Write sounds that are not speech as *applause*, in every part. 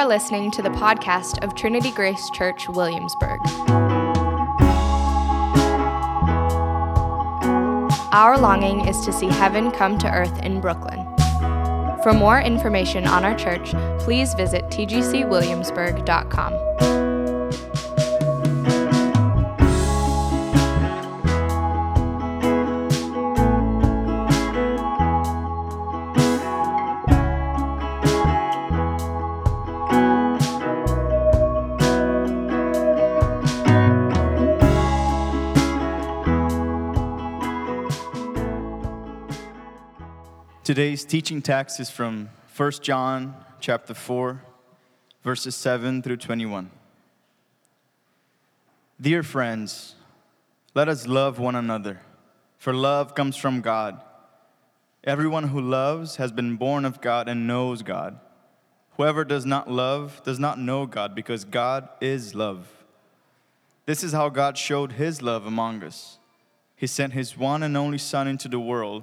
are listening to the podcast of Trinity Grace Church, Williamsburg. Our longing is to see heaven come to earth in Brooklyn. For more information on our church, please visit tgcwilliamsburg.com. Today's teaching text is from 1 John chapter 4 verses 7 through 21. Dear friends, let us love one another, for love comes from God. Everyone who loves has been born of God and knows God. Whoever does not love does not know God because God is love. This is how God showed his love among us. He sent his one and only Son into the world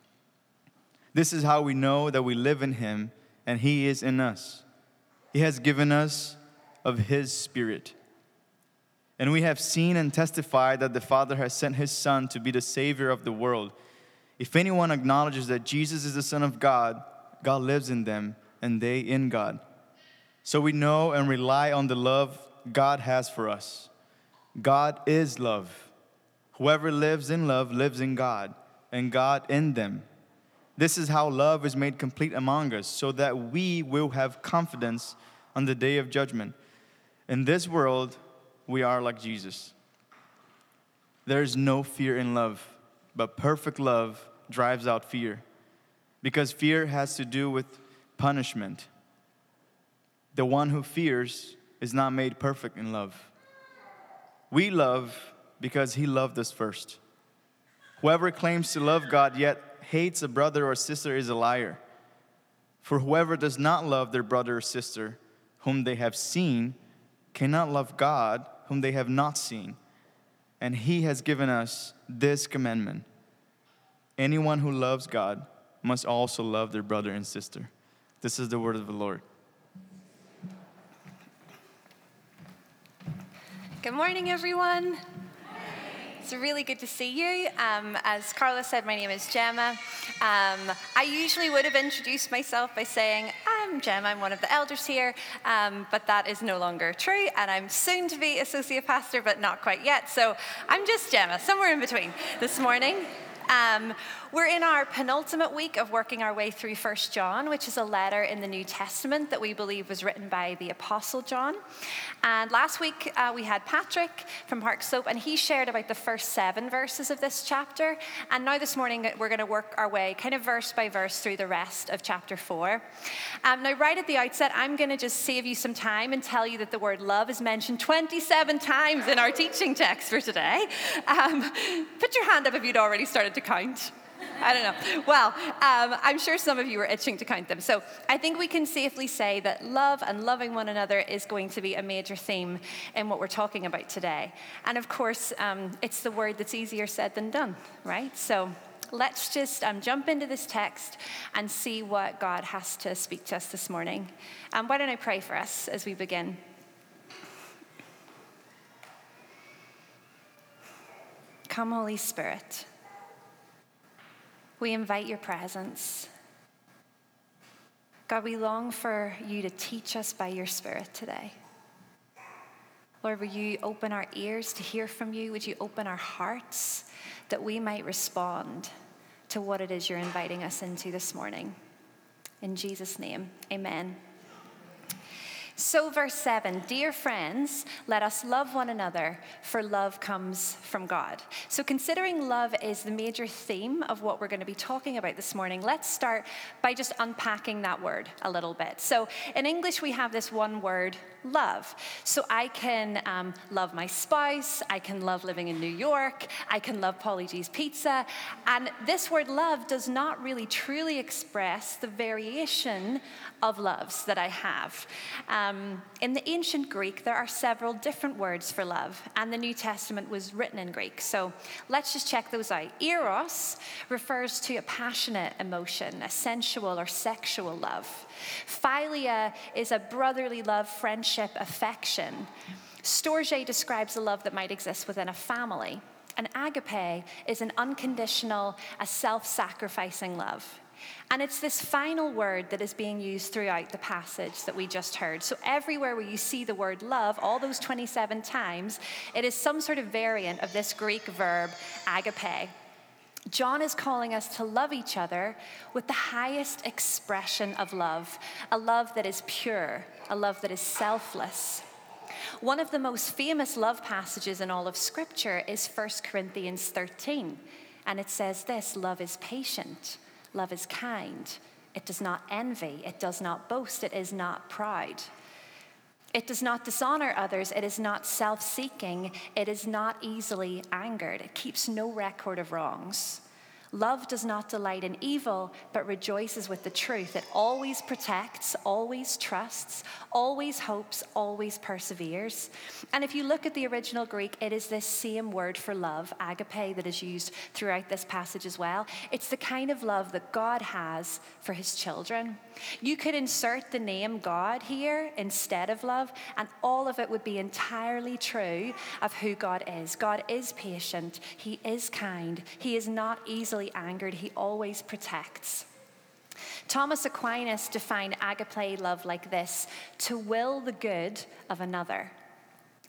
This is how we know that we live in Him and He is in us. He has given us of His Spirit. And we have seen and testified that the Father has sent His Son to be the Savior of the world. If anyone acknowledges that Jesus is the Son of God, God lives in them and they in God. So we know and rely on the love God has for us. God is love. Whoever lives in love lives in God, and God in them. This is how love is made complete among us, so that we will have confidence on the day of judgment. In this world, we are like Jesus. There is no fear in love, but perfect love drives out fear, because fear has to do with punishment. The one who fears is not made perfect in love. We love because he loved us first. Whoever claims to love God yet hates a brother or sister is a liar. For whoever does not love their brother or sister whom they have seen cannot love God whom they have not seen. And he has given us this commandment anyone who loves God must also love their brother and sister. This is the word of the Lord. Good morning, everyone. It's really good to see you. Um, as Carla said, my name is Gemma. Um, I usually would have introduced myself by saying, I'm Gemma, I'm one of the elders here, um, but that is no longer true, and I'm soon to be associate pastor, but not quite yet. So I'm just Gemma, somewhere in between this morning. We're in our penultimate week of working our way through First John, which is a letter in the New Testament that we believe was written by the Apostle John. And last week uh, we had Patrick from Park Slope, and he shared about the first seven verses of this chapter. And now this morning we're going to work our way kind of verse by verse through the rest of chapter four. Um, now, right at the outset, I'm going to just save you some time and tell you that the word love is mentioned 27 times in our teaching text for today. Um, put your hand up if you'd already started to count. *laughs* I don't know. Well, um, I'm sure some of you are itching to count them. So I think we can safely say that love and loving one another is going to be a major theme in what we're talking about today. And of course, um, it's the word that's easier said than done, right? So let's just um, jump into this text and see what God has to speak to us this morning. Um, why don't I pray for us as we begin? Come, Holy Spirit. We invite your presence. God, we long for you to teach us by your Spirit today. Lord, would you open our ears to hear from you? Would you open our hearts that we might respond to what it is you're inviting us into this morning? In Jesus' name, amen. So, verse 7 Dear friends, let us love one another, for love comes from God. So, considering love is the major theme of what we're going to be talking about this morning, let's start by just unpacking that word a little bit. So, in English, we have this one word, love. So, I can um, love my spouse, I can love living in New York, I can love Paulie Gee's Pizza. And this word love does not really truly express the variation of loves that I have. Um, in the ancient Greek, there are several different words for love, and the New Testament was written in Greek. So let's just check those out. Eros refers to a passionate emotion, a sensual or sexual love. Philia is a brotherly love, friendship, affection. Storge describes a love that might exist within a family. And agape is an unconditional, a self sacrificing love. And it's this final word that is being used throughout the passage that we just heard. So, everywhere where you see the word love, all those 27 times, it is some sort of variant of this Greek verb, agape. John is calling us to love each other with the highest expression of love, a love that is pure, a love that is selfless. One of the most famous love passages in all of Scripture is 1 Corinthians 13, and it says this love is patient. Love is kind. It does not envy. It does not boast. It is not proud. It does not dishonor others. It is not self seeking. It is not easily angered. It keeps no record of wrongs. Love does not delight in evil, but rejoices with the truth. It always protects, always trusts, always hopes, always perseveres. And if you look at the original Greek, it is this same word for love, agape, that is used throughout this passage as well. It's the kind of love that God has for his children. You could insert the name God here instead of love, and all of it would be entirely true of who God is. God is patient, He is kind, He is not easily easily angered, he always protects. Thomas Aquinas defined agape love like this to will the good of another.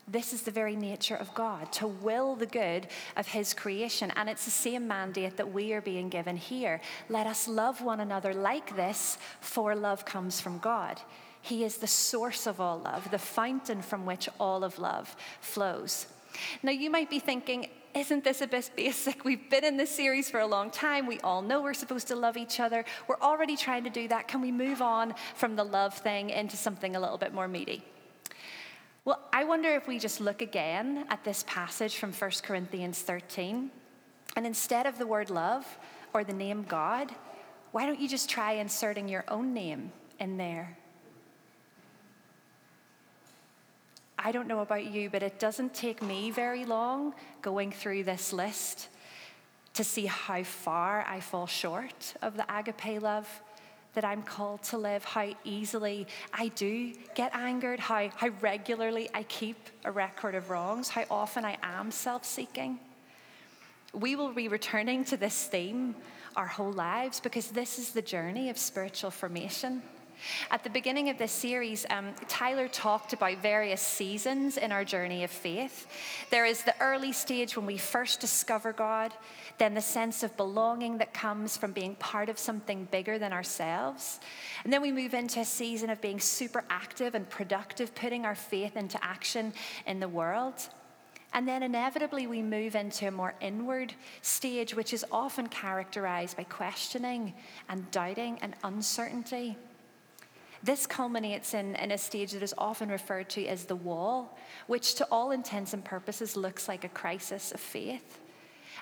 This is the very nature of God, to will the good of His creation. And it's the same mandate that we are being given here. Let us love one another like this, for love comes from God. He is the source of all love, the fountain from which all of love flows. Now, you might be thinking, isn't this a bit basic? We've been in this series for a long time. We all know we're supposed to love each other. We're already trying to do that. Can we move on from the love thing into something a little bit more meaty? Well, I wonder if we just look again at this passage from 1 Corinthians 13, and instead of the word love or the name God, why don't you just try inserting your own name in there? I don't know about you, but it doesn't take me very long going through this list to see how far I fall short of the agape love that I'm called to live, how easily I do get angered, how, how regularly I keep a record of wrongs, how often I am self seeking. We will be returning to this theme our whole lives because this is the journey of spiritual formation. At the beginning of this series, um, Tyler talked about various seasons in our journey of faith. There is the early stage when we first discover God, then the sense of belonging that comes from being part of something bigger than ourselves. And then we move into a season of being super active and productive, putting our faith into action in the world. And then inevitably, we move into a more inward stage, which is often characterized by questioning and doubting and uncertainty. This culminates in, in a stage that is often referred to as the wall, which to all intents and purposes looks like a crisis of faith.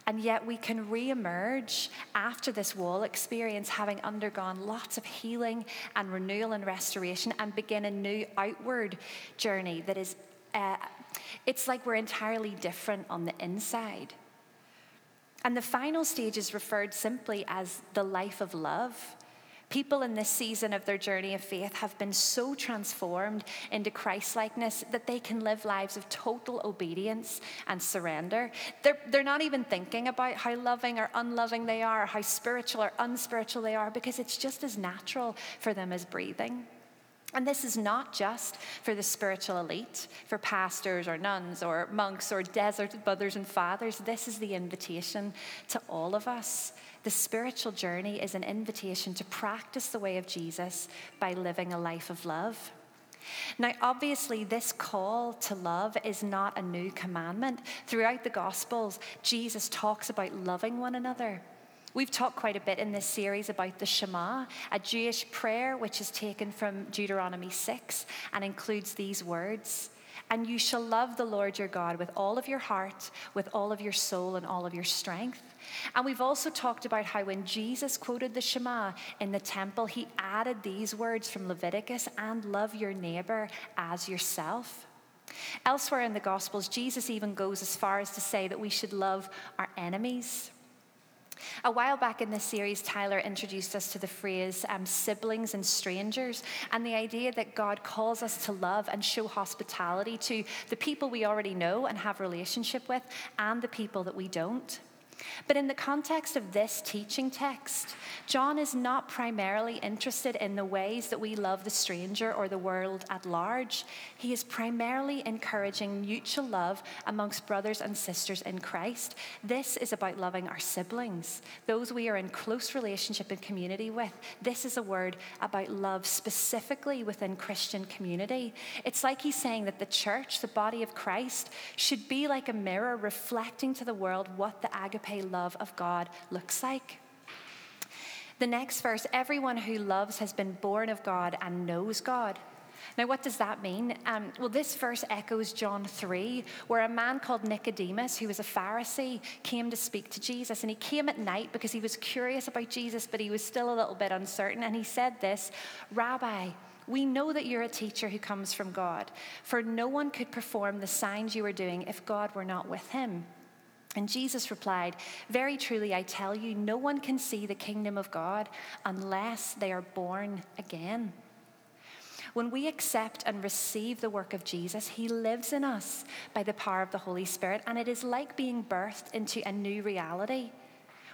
And yet we can re-emerge after this wall experience, having undergone lots of healing and renewal and restoration, and begin a new outward journey that is, uh, it's like we're entirely different on the inside. And the final stage is referred simply as the life of love. People in this season of their journey of faith have been so transformed into Christ likeness that they can live lives of total obedience and surrender. They're, they're not even thinking about how loving or unloving they are, how spiritual or unspiritual they are, because it's just as natural for them as breathing. And this is not just for the spiritual elite, for pastors or nuns or monks or desert mothers and fathers. This is the invitation to all of us. The spiritual journey is an invitation to practice the way of Jesus by living a life of love. Now, obviously, this call to love is not a new commandment. Throughout the Gospels, Jesus talks about loving one another. We've talked quite a bit in this series about the Shema, a Jewish prayer which is taken from Deuteronomy 6 and includes these words And you shall love the Lord your God with all of your heart, with all of your soul, and all of your strength. And we've also talked about how when Jesus quoted the Shema in the temple, he added these words from Leviticus and love your neighbor as yourself. Elsewhere in the Gospels, Jesus even goes as far as to say that we should love our enemies. A while back in this series, Tyler introduced us to the phrase um, siblings and strangers, and the idea that God calls us to love and show hospitality to the people we already know and have relationship with, and the people that we don't. But in the context of this teaching text, John is not primarily interested in the ways that we love the stranger or the world at large. He is primarily encouraging mutual love amongst brothers and sisters in Christ. This is about loving our siblings, those we are in close relationship and community with. This is a word about love specifically within Christian community. It's like he's saying that the church, the body of Christ, should be like a mirror reflecting to the world what the agape agape love of God looks like. The next verse everyone who loves has been born of God and knows God. Now, what does that mean? Um, well, this verse echoes John 3, where a man called Nicodemus, who was a Pharisee, came to speak to Jesus. And he came at night because he was curious about Jesus, but he was still a little bit uncertain. And he said this Rabbi, we know that you're a teacher who comes from God, for no one could perform the signs you are doing if God were not with him. And Jesus replied, Very truly, I tell you, no one can see the kingdom of God unless they are born again. When we accept and receive the work of Jesus, He lives in us by the power of the Holy Spirit, and it is like being birthed into a new reality.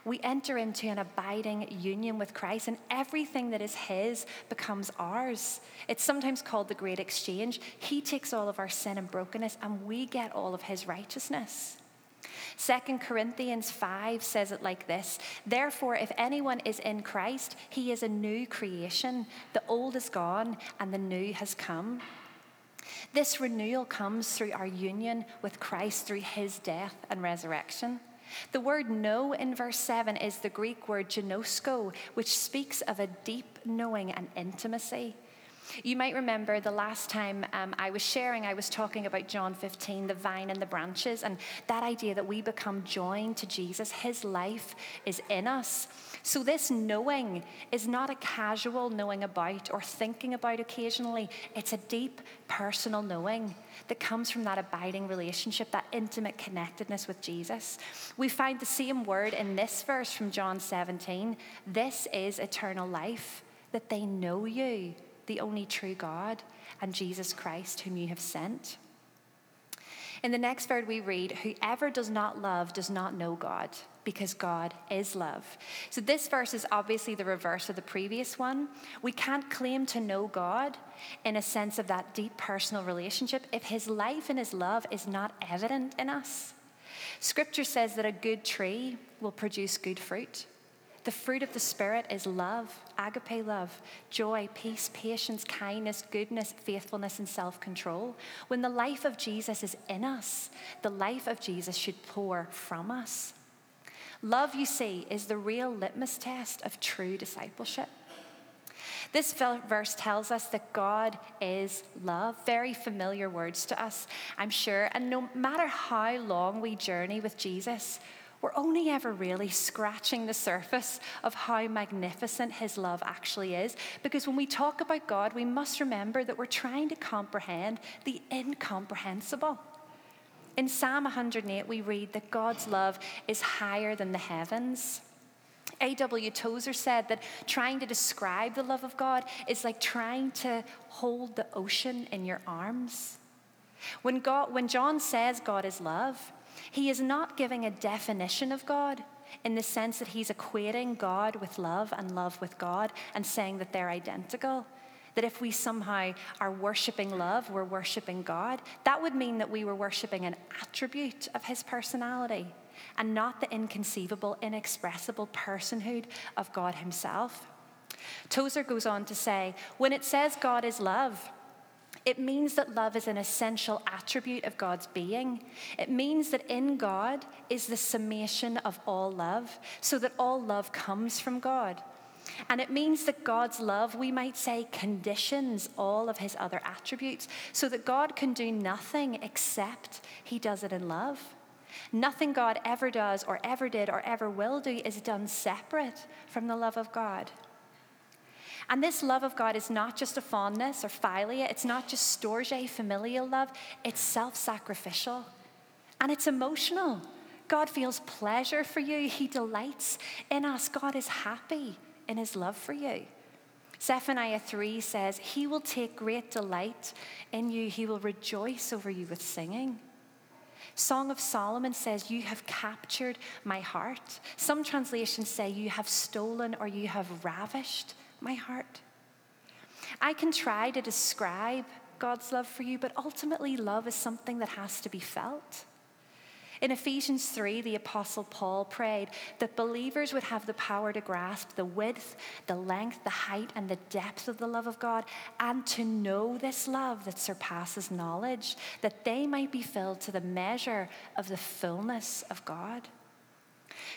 We enter into an abiding union with Christ, and everything that is His becomes ours. It's sometimes called the Great Exchange. He takes all of our sin and brokenness, and we get all of His righteousness. 2 Corinthians 5 says it like this Therefore, if anyone is in Christ, he is a new creation. The old is gone and the new has come. This renewal comes through our union with Christ through his death and resurrection. The word know in verse 7 is the Greek word ginosko, which speaks of a deep knowing and intimacy. You might remember the last time um, I was sharing, I was talking about John 15, the vine and the branches, and that idea that we become joined to Jesus. His life is in us. So, this knowing is not a casual knowing about or thinking about occasionally, it's a deep personal knowing that comes from that abiding relationship, that intimate connectedness with Jesus. We find the same word in this verse from John 17 this is eternal life, that they know you the only true God, and Jesus Christ, whom you have sent. In the next verse, we read, Whoever does not love does not know God, because God is love. So, this verse is obviously the reverse of the previous one. We can't claim to know God in a sense of that deep personal relationship if His life and His love is not evident in us. Scripture says that a good tree will produce good fruit. The fruit of the Spirit is love, agape love, joy, peace, patience, kindness, goodness, faithfulness, and self control. When the life of Jesus is in us, the life of Jesus should pour from us. Love, you see, is the real litmus test of true discipleship. This verse tells us that God is love. Very familiar words to us, I'm sure. And no matter how long we journey with Jesus, we're only ever really scratching the surface of how magnificent His love actually is. Because when we talk about God, we must remember that we're trying to comprehend the incomprehensible. In Psalm 108, we read that God's love is higher than the heavens. A.W. Tozer said that trying to describe the love of God is like trying to hold the ocean in your arms. When, God, when John says God is love, he is not giving a definition of God in the sense that he's equating God with love and love with God and saying that they're identical. That if we somehow are worshiping love, we're worshiping God. That would mean that we were worshiping an attribute of his personality and not the inconceivable, inexpressible personhood of God himself. Tozer goes on to say when it says God is love, It means that love is an essential attribute of God's being. It means that in God is the summation of all love, so that all love comes from God. And it means that God's love, we might say, conditions all of his other attributes, so that God can do nothing except he does it in love. Nothing God ever does, or ever did, or ever will do is done separate from the love of God. And this love of God is not just a fondness or philia, it's not just storge familial love, it's self sacrificial and it's emotional. God feels pleasure for you, He delights in us, God is happy in His love for you. Zephaniah 3 says, He will take great delight in you, He will rejoice over you with singing. Song of Solomon says, You have captured my heart. Some translations say, You have stolen or you have ravished my heart. I can try to describe God's love for you, but ultimately, love is something that has to be felt. In Ephesians 3, the Apostle Paul prayed that believers would have the power to grasp the width, the length, the height, and the depth of the love of God, and to know this love that surpasses knowledge, that they might be filled to the measure of the fullness of God.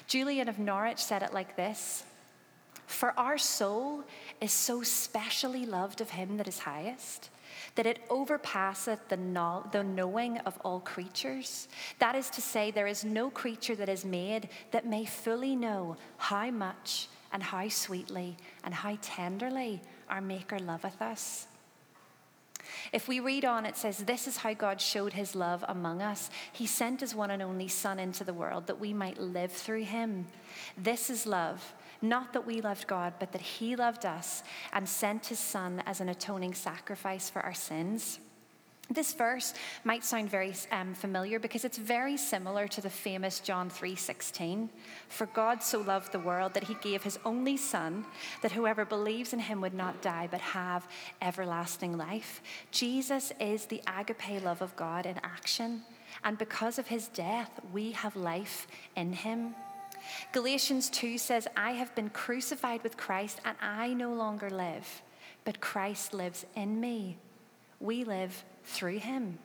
Julian of Norwich said it like this For our soul is so specially loved of him that is highest that it overpasseth the, the knowing of all creatures. That is to say, there is no creature that is made that may fully know how much and how sweetly and how tenderly our Maker loveth us. If we read on, it says, This is how God showed his love among us. He sent his one and only Son into the world that we might live through him. This is love. Not that we loved God, but that He loved us and sent His Son as an atoning sacrifice for our sins. This verse might sound very um, familiar because it's very similar to the famous John 3:16. For God so loved the world that he gave his only son that whoever believes in him would not die but have everlasting life. Jesus is the agape love of God in action, and because of his death we have life in him. Galatians 2 says, I have been crucified with Christ, and I no longer live, but Christ lives in me. We live through him.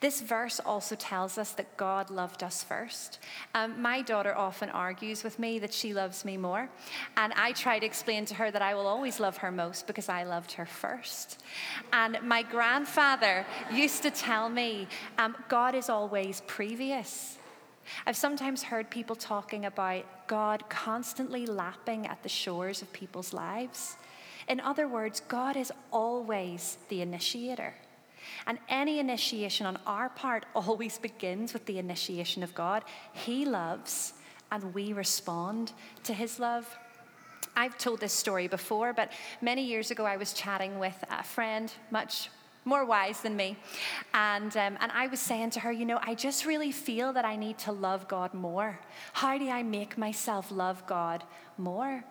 This verse also tells us that God loved us first. Um, my daughter often argues with me that she loves me more, and I try to explain to her that I will always love her most because I loved her first. And my grandfather used to tell me, um, God is always previous. I've sometimes heard people talking about God constantly lapping at the shores of people's lives. In other words, God is always the initiator. And any initiation on our part *laughs* always begins with the initiation of God. He loves, and we respond to his love. I've told this story before, but many years ago I was chatting with a friend, much more wise than me. And, um, and I was saying to her, you know, I just really feel that I need to love God more. How do I make myself love God more?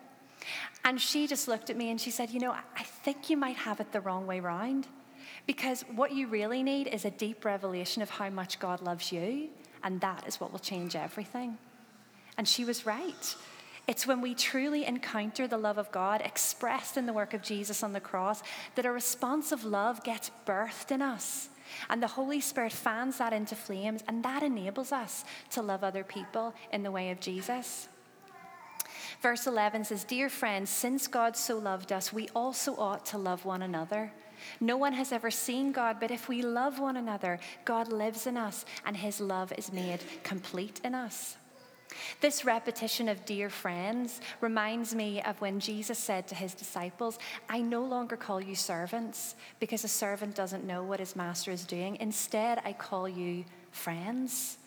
And she just looked at me and she said, you know, I think you might have it the wrong way round. Because what you really need is a deep revelation of how much God loves you, and that is what will change everything. And she was right. It's when we truly encounter the love of God expressed in the work of Jesus on the cross that a response of love gets birthed in us. And the Holy Spirit fans that into flames, and that enables us to love other people in the way of Jesus. Verse 11 says, Dear friends, since God so loved us, we also ought to love one another. No one has ever seen God, but if we love one another, God lives in us, and his love is made complete in us. This repetition of dear friends reminds me of when Jesus said to his disciples, I no longer call you servants because a servant doesn't know what his master is doing. Instead, I call you friends.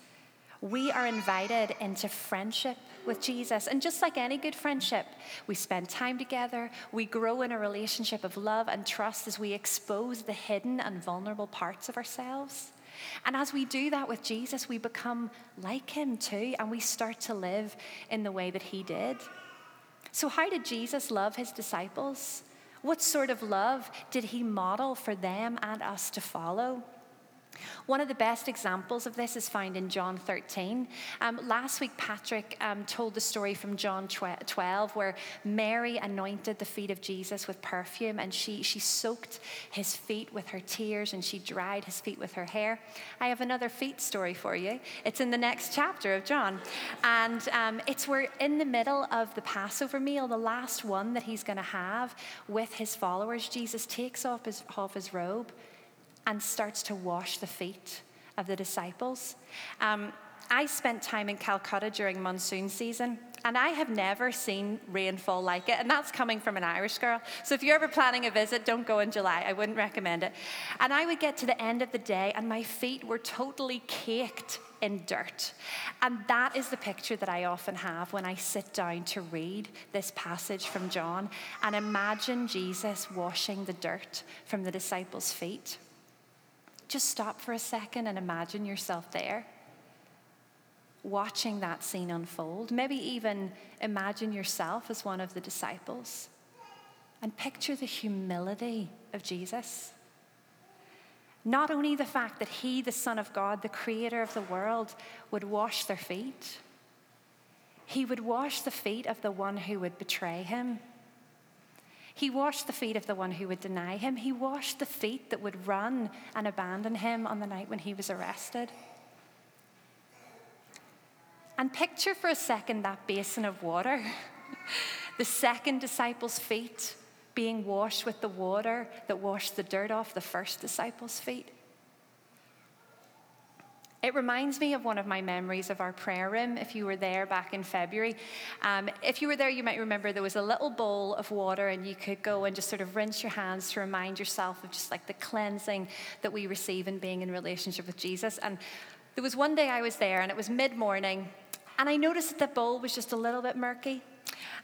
We are invited into friendship with Jesus. And just like any good friendship, we spend time together, we grow in a relationship of love and trust as we expose the hidden and vulnerable parts of ourselves. And as we do that with Jesus, we become like him too, and we start to live in the way that he did. So, how did Jesus love his disciples? What sort of love did he model for them and us to follow? One of the best examples of this is found in John 13. Um, last week, Patrick um, told the story from John 12, where Mary anointed the feet of Jesus with perfume and she, she soaked his feet with her tears and she dried his feet with her hair. I have another feet story for you. It's in the next chapter of John. And um, it's where, in the middle of the Passover meal, the last one that he's going to have with his followers, Jesus takes off his, off his robe and starts to wash the feet of the disciples. Um, I spent time in Calcutta during monsoon season, and I have never seen rainfall like it. And that's coming from an Irish girl. So if you're ever planning a visit, don't go in July. I wouldn't recommend it. And I would get to the end of the day, and my feet were totally caked in dirt. And that is the picture that I often have when I sit down to read this passage from John and imagine Jesus washing the dirt from the disciples' feet. Just stop for a second and imagine yourself there, watching that scene unfold. Maybe even imagine yourself as one of the disciples and picture the humility of Jesus. Not only the fact that he, the Son of God, the creator of the world, would wash their feet, he would wash the feet of the one who would betray him he washed the feet of the one who would deny him. He washed the feet that would run and abandon him on the night when he was arrested. And picture for a second that basin of water. the second disciple's feet being washed with the water that washed the dirt off the first disciple's feet. It reminds me of one of my memories of our prayer room, if you were there back in February. Um, if you were there, you might remember there was a little bowl of water, and you could go and just sort of rinse your hands to remind yourself of just like the cleansing that we receive in being in relationship with Jesus. And there was one day I was there, and it was mid morning, and I noticed that the bowl was just a little bit murky.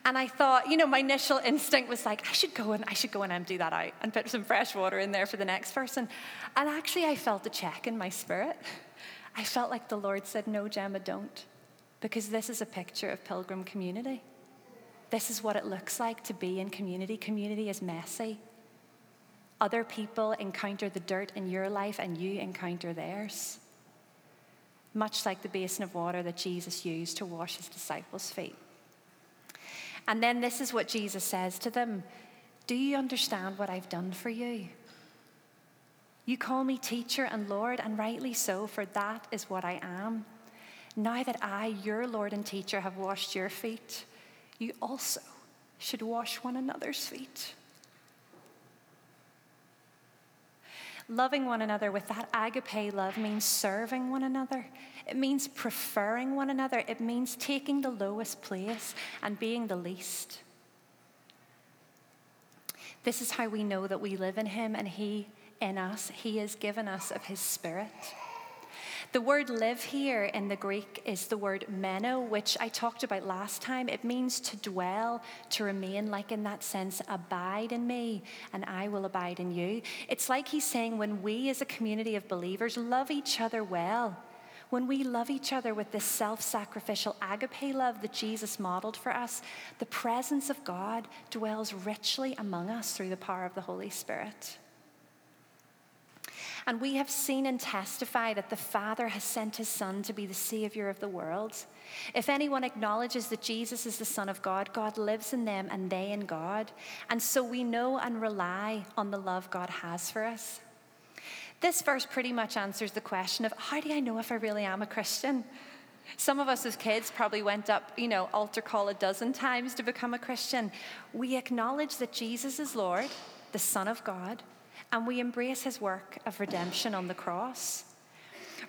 And I thought, you know, my initial instinct was like, I should go and I should go and empty that out and put some fresh water in there for the next person. And actually, I felt a check in my spirit. I felt like the Lord said, No, Gemma, don't. Because this is a picture of pilgrim community. This is what it looks like to be in community. Community is messy. Other people encounter the dirt in your life, and you encounter theirs. Much like the basin of water that Jesus used to wash his disciples' feet. And then this is what Jesus says to them Do you understand what I've done for you? You call me teacher and Lord, and rightly so, for that is what I am. Now that I, your Lord and teacher, have washed your feet, you also should wash one another's feet. Loving one another with that agape love means serving one another. It means preferring one another. It means taking the lowest place and being the least. This is how we know that we live in Him and He in us, He has given us of His Spirit. The word live here in the Greek is the word meno, which I talked about last time. It means to dwell, to remain, like in that sense, abide in me and I will abide in you. It's like he's saying when we as a community of believers love each other well, when we love each other with this self sacrificial agape love that Jesus modeled for us, the presence of God dwells richly among us through the power of the Holy Spirit. And we have seen and testified that the Father has sent his Son to be the Savior of the world. If anyone acknowledges that Jesus is the Son of God, God lives in them and they in God. And so we know and rely on the love God has for us. This verse pretty much answers the question of how do I know if I really am a Christian? Some of us as kids probably went up, you know, altar call a dozen times to become a Christian. We acknowledge that Jesus is Lord, the Son of God, and we embrace his work of redemption on the cross.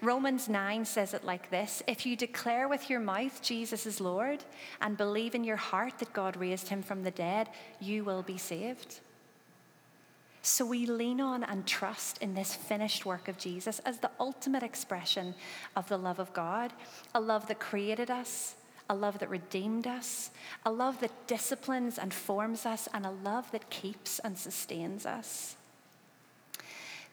Romans 9 says it like this If you declare with your mouth Jesus is Lord and believe in your heart that God raised him from the dead, you will be saved. So we lean on and trust in this finished work of Jesus as the ultimate expression of the love of God, a love that created us, a love that redeemed us, a love that disciplines and forms us, and a love that keeps and sustains us.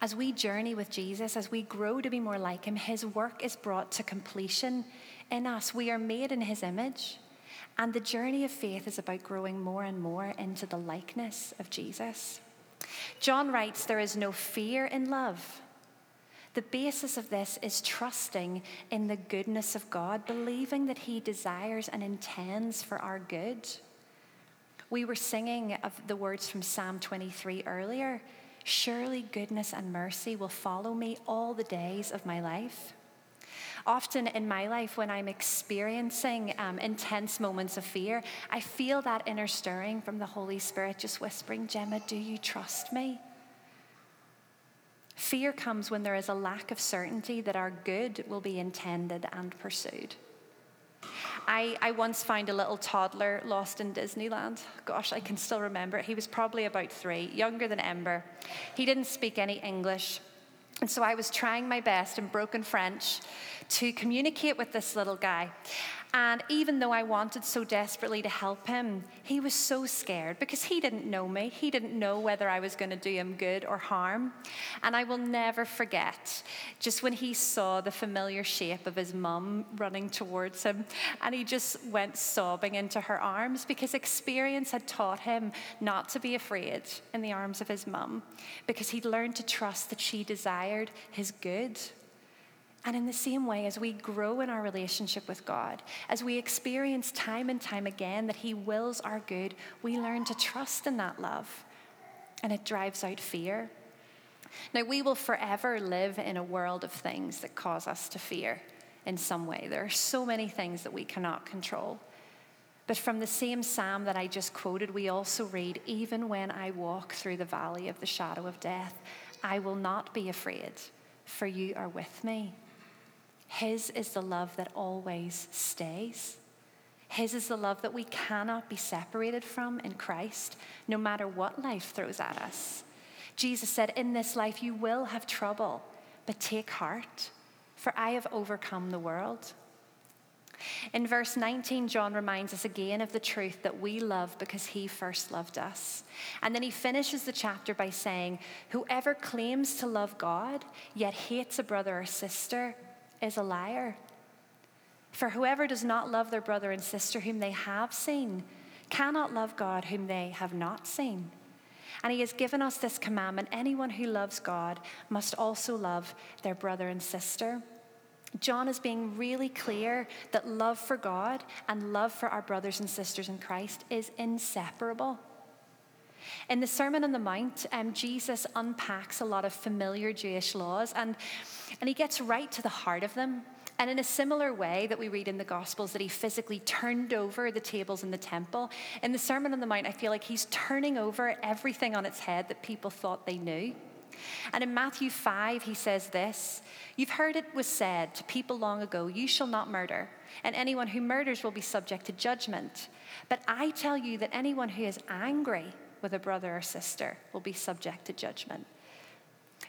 As we journey with Jesus, as we grow to be more like him, his work is brought to completion in us. We are made in his image. And the journey of faith is about growing more and more into the likeness of Jesus. John writes, There is no fear in love. The basis of this is trusting in the goodness of God, believing that He desires and intends for our good. We were singing of the words from Psalm 23 earlier. Surely goodness and mercy will follow me all the days of my life. Often in my life, when I'm experiencing um, intense moments of fear, I feel that inner stirring from the Holy Spirit just whispering, Gemma, do you trust me? Fear comes when there is a lack of certainty that our good will be intended and pursued. I, I once found a little toddler lost in Disneyland. Gosh, I can still remember it. He was probably about three, younger than Ember. He didn't speak any English. And so I was trying my best in broken French to communicate with this little guy. And even though I wanted so desperately to help him, he was so scared because he didn't know me. He didn't know whether I was going to do him good or harm. And I will never forget just when he saw the familiar shape of his mum running towards him, and he just went sobbing into her arms because experience had taught him not to be afraid in the arms of his mum because he'd learned to trust that she desired his good. And in the same way, as we grow in our relationship with God, as we experience time and time again that He wills our good, we learn to trust in that love. And it drives out fear. Now, we will forever live in a world of things that cause us to fear in some way. There are so many things that we cannot control. But from the same psalm that I just quoted, we also read, Even when I walk through the valley of the shadow of death, I will not be afraid, for you are with me. His is the love that always stays. His is the love that we cannot be separated from in Christ, no matter what life throws at us. Jesus said, In this life you will have trouble, but take heart, for I have overcome the world. In verse 19, John reminds us again of the truth that we love because he first loved us. And then he finishes the chapter by saying, Whoever claims to love God, yet hates a brother or sister, is a liar. For whoever does not love their brother and sister whom they have seen cannot love God whom they have not seen. And he has given us this commandment anyone who loves God must also love their brother and sister. John is being really clear that love for God and love for our brothers and sisters in Christ is inseparable. In the Sermon on the Mount, um, Jesus unpacks a lot of familiar Jewish laws and, and he gets right to the heart of them. And in a similar way that we read in the Gospels, that he physically turned over the tables in the temple, in the Sermon on the Mount, I feel like he's turning over everything on its head that people thought they knew. And in Matthew 5, he says this You've heard it was said to people long ago, You shall not murder, and anyone who murders will be subject to judgment. But I tell you that anyone who is angry with a brother or sister will be subject to judgment.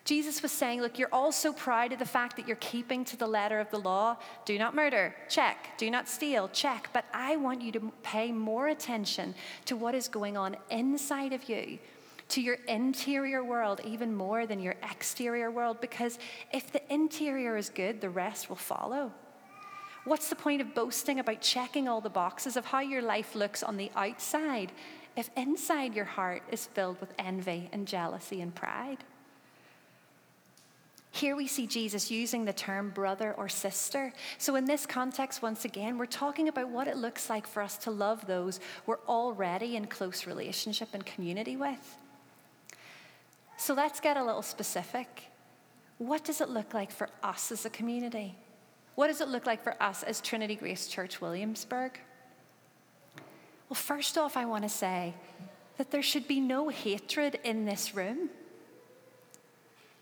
Jesus was saying, Look, you're all so proud of the fact that you're keeping to the letter of the law. Do not murder, check. Do not steal, check. But I want you to pay more attention to what is going on inside of you, to your interior world, even more than your exterior world, because if the interior is good, the rest will follow. What's the point of boasting about checking all the boxes of how your life looks on the outside if inside your heart is filled with envy and jealousy and pride? Here we see Jesus using the term brother or sister. So, in this context, once again, we're talking about what it looks like for us to love those we're already in close relationship and community with. So, let's get a little specific. What does it look like for us as a community? What does it look like for us as Trinity Grace Church Williamsburg? Well, first off, I want to say that there should be no hatred in this room.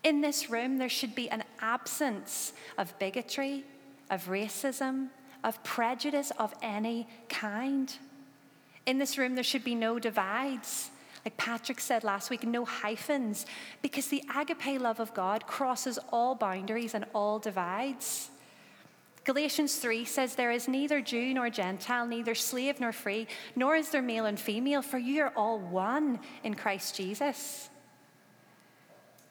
In this room, there should be an absence of bigotry, of racism, of prejudice of any kind. In this room, there should be no divides. Like Patrick said last week, no hyphens, because the agape love of God crosses all boundaries and all divides. Galatians 3 says, There is neither Jew nor Gentile, neither slave nor free, nor is there male and female, for you are all one in Christ Jesus.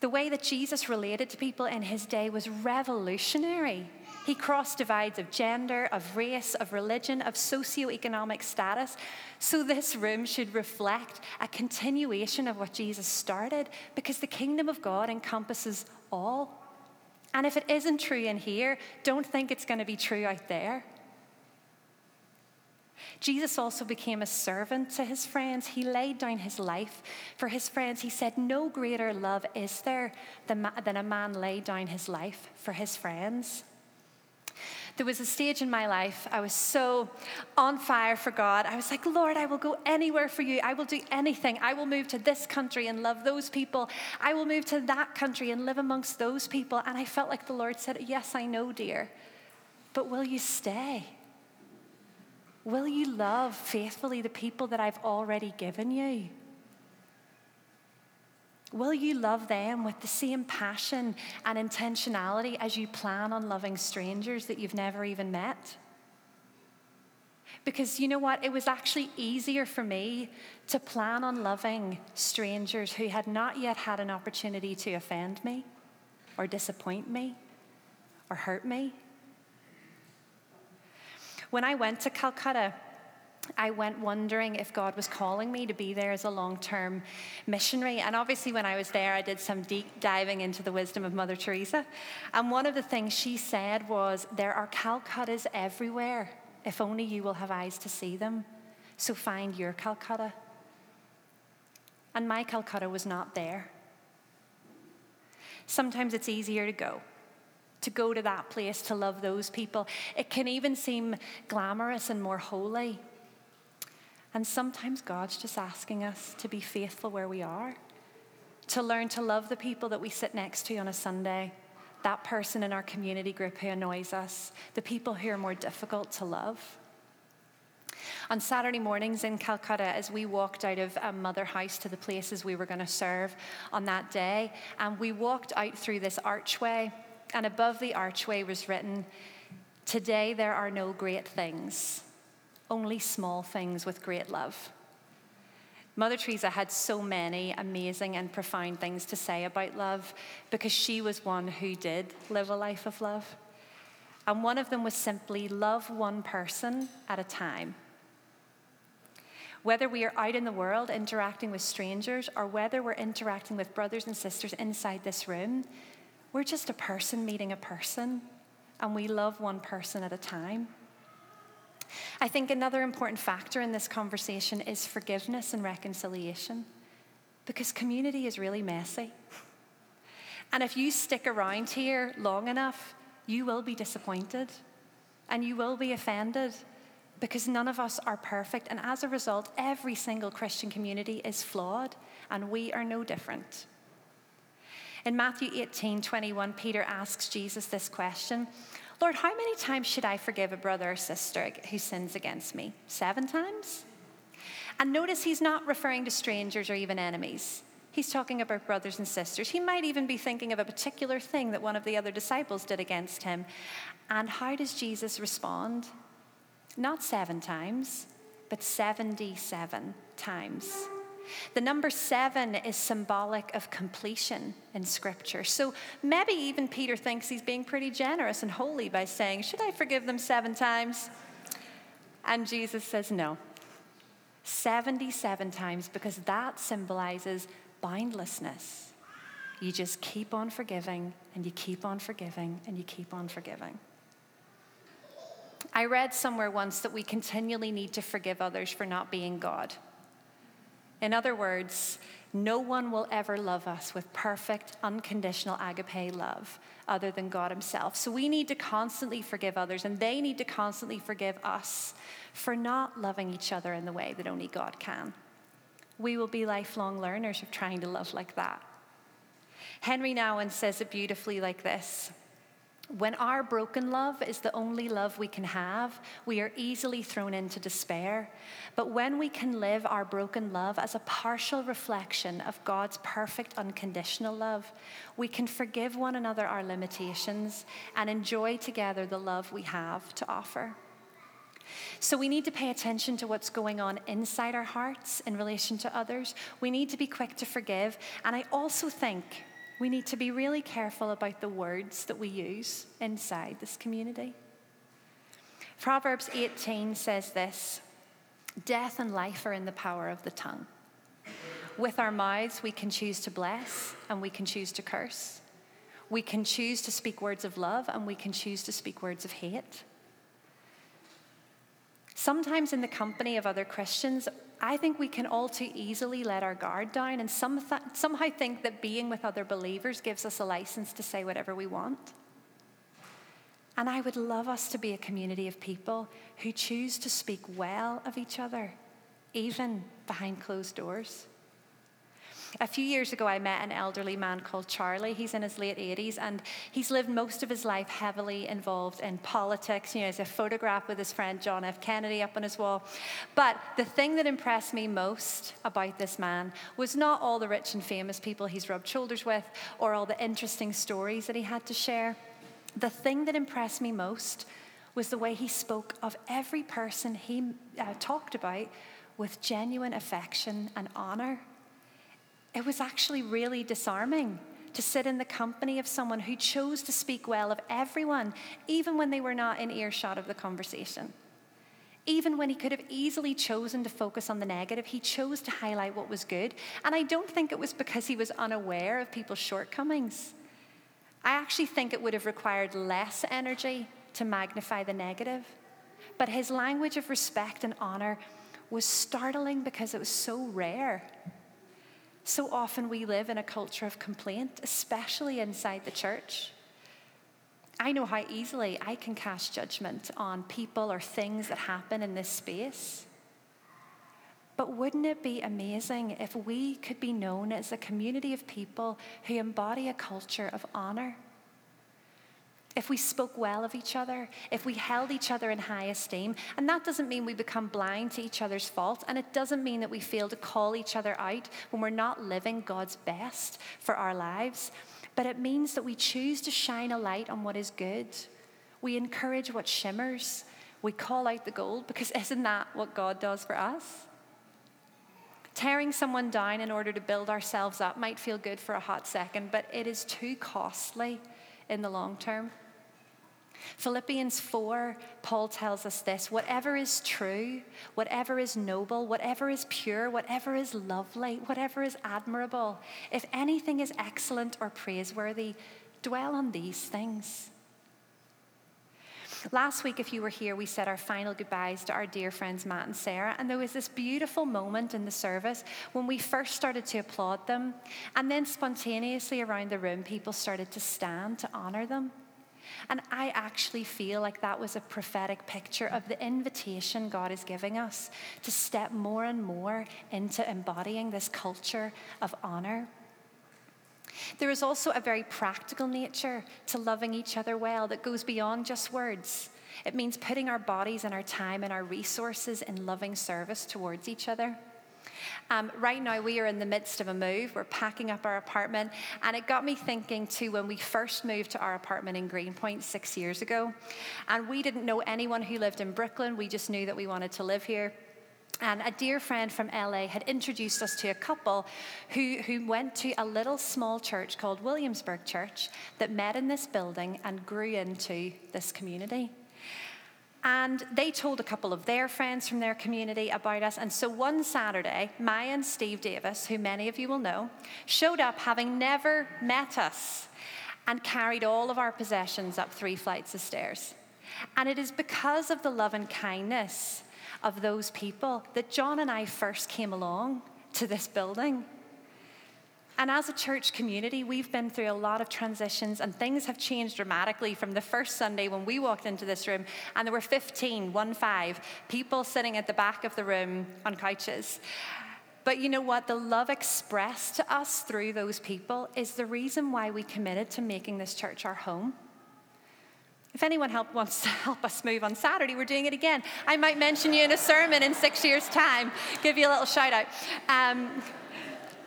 The way that Jesus related to people in his day was revolutionary. He crossed divides of gender, of race, of religion, of socioeconomic status. So, this room should reflect a continuation of what Jesus started because the kingdom of God encompasses all. And if it isn't true in here, don't think it's going to be true out there. Jesus also became a servant to his friends. He laid down his life for his friends. He said, No greater love is there than, a man laid down his life for his friends. There was a stage in my life, I was so on fire for God. I was like, Lord, I will go anywhere for you. I will do anything. I will move to this country and love those people. I will move to that country and live amongst those people. And I felt like the Lord said, Yes, I know, dear, but will you stay? Will you love faithfully the people that I've already given you? Will you love them with the same passion and intentionality as you plan on loving strangers that you've never even met? Because you know what? It was actually easier for me to plan on loving strangers who had not yet had an opportunity to offend me or disappoint me or hurt me. When I went to Calcutta, I went wondering if God was calling me to be there as a long term missionary. And obviously, when I was there, I did some deep diving into the wisdom of Mother Teresa. And one of the things she said was, There are Calcuttas everywhere, if only you will have eyes to see them. So find your Calcutta. And my Calcutta was not there. Sometimes it's easier to go to go to that place to love those people. It can even seem glamorous and more holy. And sometimes God's just asking us to be faithful where we are, to learn to love the people that we sit next to on a Sunday, that person in our community group who annoys us, the people who are more difficult to love. On Saturday mornings in Calcutta, as we walked out of um, Mother House to the places we were going to serve on that day, and we walked out through this archway, and above the archway was written, Today there are no great things only small things with great love. Mother Teresa had so many amazing and profound things to say about love because she was one who did live a life of love. And one of them was simply love one person at a time. Whether we are out in the world interacting with strangers or whether we're interacting with brothers and sisters inside this room, we're just a person meeting a person and we love one person at a time. I think another important factor in this conversation is forgiveness and reconciliation because community is really messy. And if you stick around here long enough, you will be disappointed and you will be offended because none of us are perfect. And as a result, every single Christian community is flawed and we are no different. In Matthew 18 21, Peter asks Jesus this question Lord, how many times should I forgive a brother or sister who sins against me? Seven times? And notice he's not referring to strangers or even enemies. He's talking about brothers and sisters. He might even be thinking of a particular thing that one of the other disciples did against him. And how does Jesus respond? Not seven times, but 77 times. The number seven is symbolic of completion in Scripture. So maybe even Peter thinks he's being pretty generous and holy by saying, Should I forgive them seven times? And Jesus says, No. 77 times because that symbolizes boundlessness. You just keep on forgiving and you keep on forgiving and you keep on forgiving. I read somewhere once that we continually need to forgive others for not being God. In other words, no one will ever love us with perfect, unconditional agape love other than God Himself. So we need to constantly forgive others, and they need to constantly forgive us for not loving each other in the way that only God can. We will be lifelong learners of trying to love like that. Henri Nouwen says it beautifully like this When our broken love is the only love we can have, we are easily thrown into despair. But when we can live our broken love as a partial reflection of God's perfect unconditional love, we can forgive one another our limitations and enjoy together the love we have to offer. So we need to pay attention to what's going on inside our hearts in relation to others. We need to be quick to forgive. And I also think we need to be really careful about the words that we use inside this community. Proverbs 18 says this Death and life are in the power of the tongue. With our mouths, we can choose to bless and we can choose to curse. We can choose to speak words of love and we can choose to speak words of hate. Sometimes, in the company of other Christians, I think we can all too easily let our guard down and some th- somehow think that being with other believers gives us a license to say whatever we want. And I would love us to be a community of people who choose to speak well of each other, even behind closed doors. A few years ago, I met an elderly man called Charlie. He's in his late 80s and he's lived most of his life heavily involved in politics. You know, there's a photograph with his friend John F. Kennedy up on his wall. But the thing that impressed me most about this man was not all the rich and famous people he's rubbed shoulders with or all the interesting stories that he had to share. The thing that impressed me most was the way he spoke of every person he uh, talked about with genuine affection and honor. It was actually really disarming to sit in the company of someone who chose to speak well of everyone, even when they were not in earshot of the conversation. Even when he could have easily chosen to focus on the negative, he chose to highlight what was good. And I don't think it was because he was unaware of people's shortcomings. I actually think it would have required less energy to magnify the negative. But his language of respect and honor was startling because it was so rare. So often we live in a culture of complaint, especially inside the church. I know how easily I can cast judgment on people or things that happen in this space. But wouldn't it be amazing if we could be known as a community of people who embody a culture of honor? If we spoke well of each other, if we held each other in high esteem. And that doesn't mean we become blind to each other's faults, and it doesn't mean that we fail to call each other out when we're not living God's best for our lives. But it means that we choose to shine a light on what is good. We encourage what shimmers. We call out the gold because *laughs* isn't that what God does for us? Tearing someone down in order to build ourselves up might feel good for a hot second, but it is too costly in the long term. Philippians 4, Paul tells us this whatever is true, whatever is noble, whatever is pure, whatever is lovely, whatever is admirable, if anything is excellent or praiseworthy, dwell on these things. Last week, if you were here, we said our final goodbyes to our dear friends Matt and Sarah, and there was this beautiful moment in the service when we first started to applaud them, and then spontaneously around the room, people started to stand to honor them. And I actually feel like that was a prophetic picture of the invitation God is giving us to step more and more into embodying this culture of honor. There is also a very practical nature to loving each other well that goes beyond just words. It means putting our bodies and our time and our resources in loving service towards each other. Um, right now, we are in the midst of a move. We're packing up our apartment. And it got me thinking, too, when we first moved to our apartment in Greenpoint six years ago. And we didn't know anyone who lived in Brooklyn, we just knew that we wanted to live here. And a dear friend from LA had introduced us to a couple who, who went to a little small church called Williamsburg Church that met in this building and grew into this community. And they told a couple of their friends from their community about us. And so one Saturday, Maya and Steve Davis, who many of you will know, showed up having never met us and carried all of our possessions up three flights of stairs. And it is because of the love and kindness of those people that John and I first came along to this building. And as a church community, we've been through a lot of transitions, and things have changed dramatically from the first Sunday when we walked into this room, and there were 15, one five, people sitting at the back of the room on couches. But you know what? The love expressed to us through those people is the reason why we committed to making this church our home. If anyone help, wants to *laughs* help us move on Saturday, we're doing it again. I might mention you in a sermon in six years' time, give you a little shout out. Um,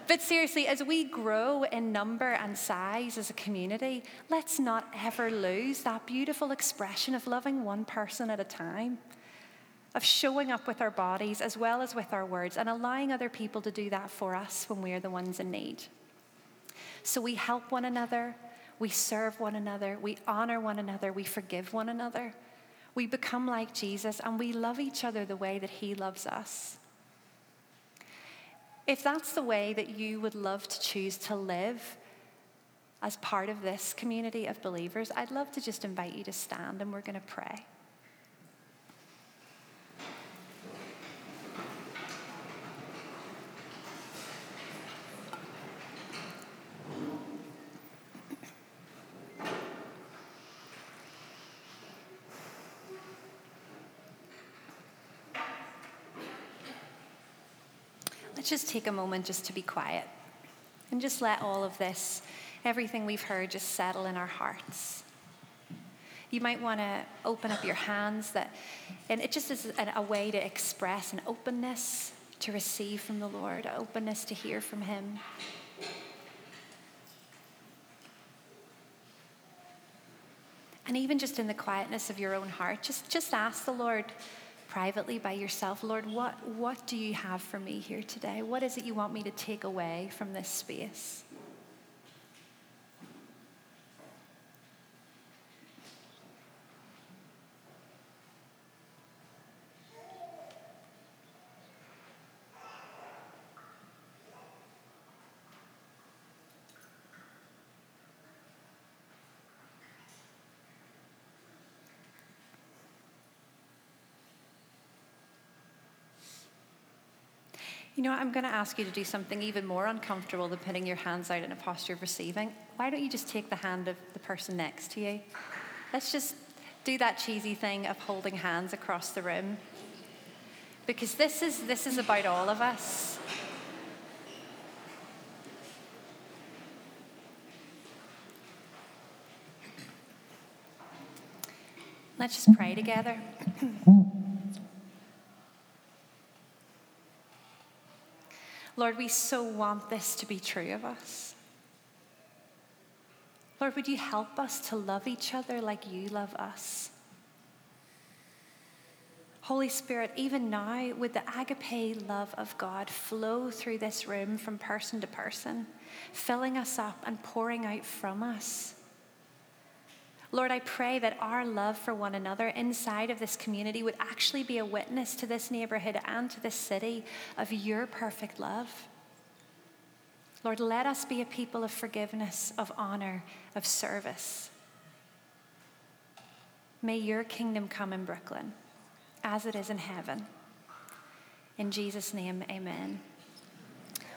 but seriously, as we grow in number and size as a community, let's not ever lose that beautiful expression of loving one person at a time, of showing up with our bodies as well as with our words, and allowing other people to do that for us when we're the ones in need. So we help one another, we serve one another, we honor one another, we forgive one another. We become like Jesus and we love each other the way that He loves us. If that's the way that you would love to choose to live as part of this community of believers, I'd love to just invite you to stand and we're going to pray. Just take a moment just to be quiet and just let all of this, everything we've heard, just settle in our hearts. You might want to open up your hands that, and it just is a way to express an openness to receive from the Lord, an openness to hear from Him. And even just in the quietness of your own heart, just, just ask the Lord, privately by yourself, Lord, what, what do you have for me here today? What is it you want me to take away from this space? You know, I'm going to ask you to do something even more uncomfortable than putting your hands out in a posture of receiving. Why don't you just take the hand of the person next to you? Let's just do that cheesy thing of holding hands across the room. Because this is, this is about all of us. Let's just pray together. *clears throat* Lord, we so want this to be true of us. Lord, would you help us to love each other like you love us? Holy Spirit, even now, would the agape love of God flow through this room from person to person, filling us up and pouring out from us? Lord, I pray that our love for one another inside of this community would actually be a witness to this neighborhood and to this city of your perfect love. Lord, let us be a people of forgiveness, of honor, of service. May your kingdom come in Brooklyn as it is in heaven. In Jesus' name, amen.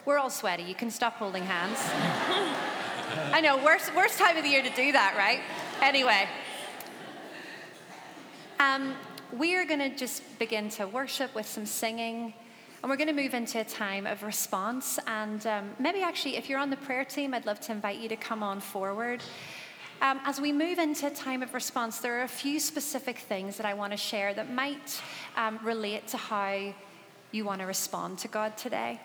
We're all sweaty. You can stop holding hands. *laughs* I know, worst, worst time of the year to do that, right? Anyway, um, we are going to just begin to worship with some singing. And we're going to move into a time of response. And um, maybe actually, if you're on the prayer team, I'd love to invite you to come on forward. Um, as we move into a time of response, there are a few specific things that I want to share that might um, relate to how you want to respond to God today.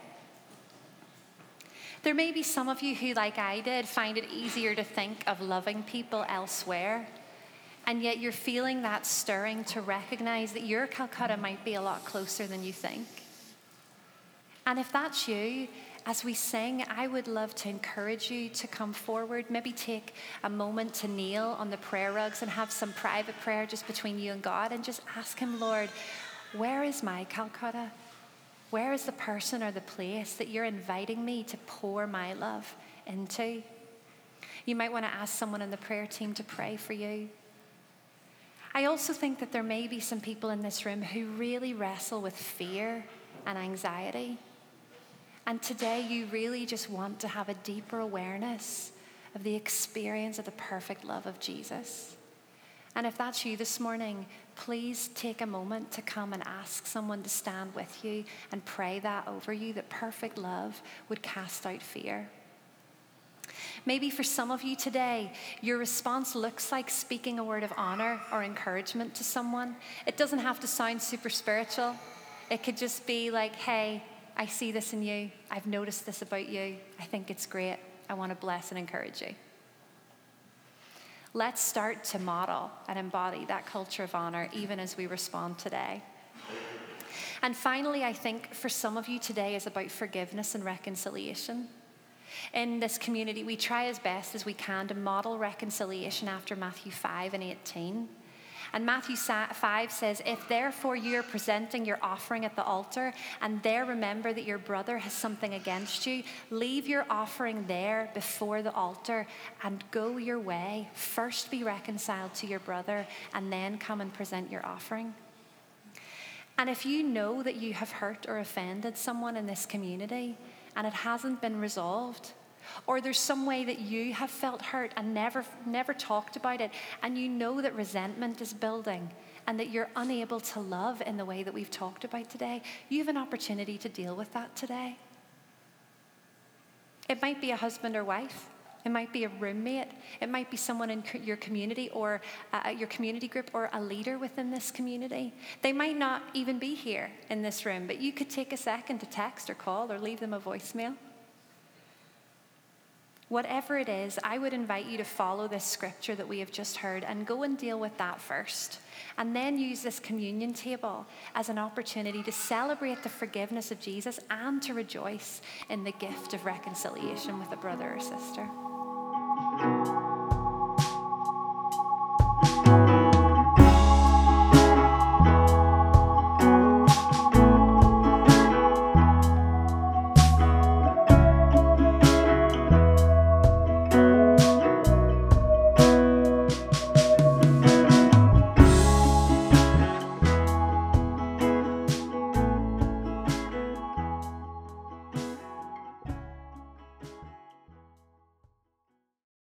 There may be some of you who, like I did, find it easier to think of loving people elsewhere. And yet you're feeling that stirring to recognize that your Calcutta might be a lot closer than you think. And if that's you, as we sing, I would love to encourage you to come forward. Maybe take a moment to kneel on the prayer rugs and have some private prayer just between you and God and just ask Him, Lord, where is my Calcutta? Where is the person or the place that you're inviting me to pour my love into? You might want to ask someone in the prayer team to pray for you. I also think that there may be some people in this room who really wrestle with fear and anxiety. And today you really just want to have a deeper awareness of the experience of the perfect love of Jesus. And if that's you this morning, please take a moment to come and ask someone to stand with you and pray that over you that perfect love would cast out fear. Maybe for some of you today, your response looks like speaking a word of honor or encouragement to someone. It doesn't have to sound super spiritual, it could just be like, hey, I see this in you. I've noticed this about you. I think it's great. I want to bless and encourage you. Let's start to model and embody that culture of honor even as we respond today. And finally, I think for some of you today is about forgiveness and reconciliation. In this community, we try as best as we can to model reconciliation after Matthew 5 and 18. And Matthew 5 says, If therefore you are presenting your offering at the altar, and there remember that your brother has something against you, leave your offering there before the altar and go your way. First be reconciled to your brother, and then come and present your offering. And if you know that you have hurt or offended someone in this community and it hasn't been resolved, or there's some way that you have felt hurt and never, never talked about it, and you know that resentment is building and that you're unable to love in the way that we've talked about today, you have an opportunity to deal with that today. It might be a husband or wife. It might be a roommate. It might be someone in your community or uh, your community group or a leader within this community. They might not even be here in this room, but you could take a second to text or call or leave them a voicemail. Whatever it is, I would invite you to follow this scripture that we have just heard and go and deal with that first. And then use this communion table as an opportunity to celebrate the forgiveness of Jesus and to rejoice in the gift of reconciliation with a brother or sister.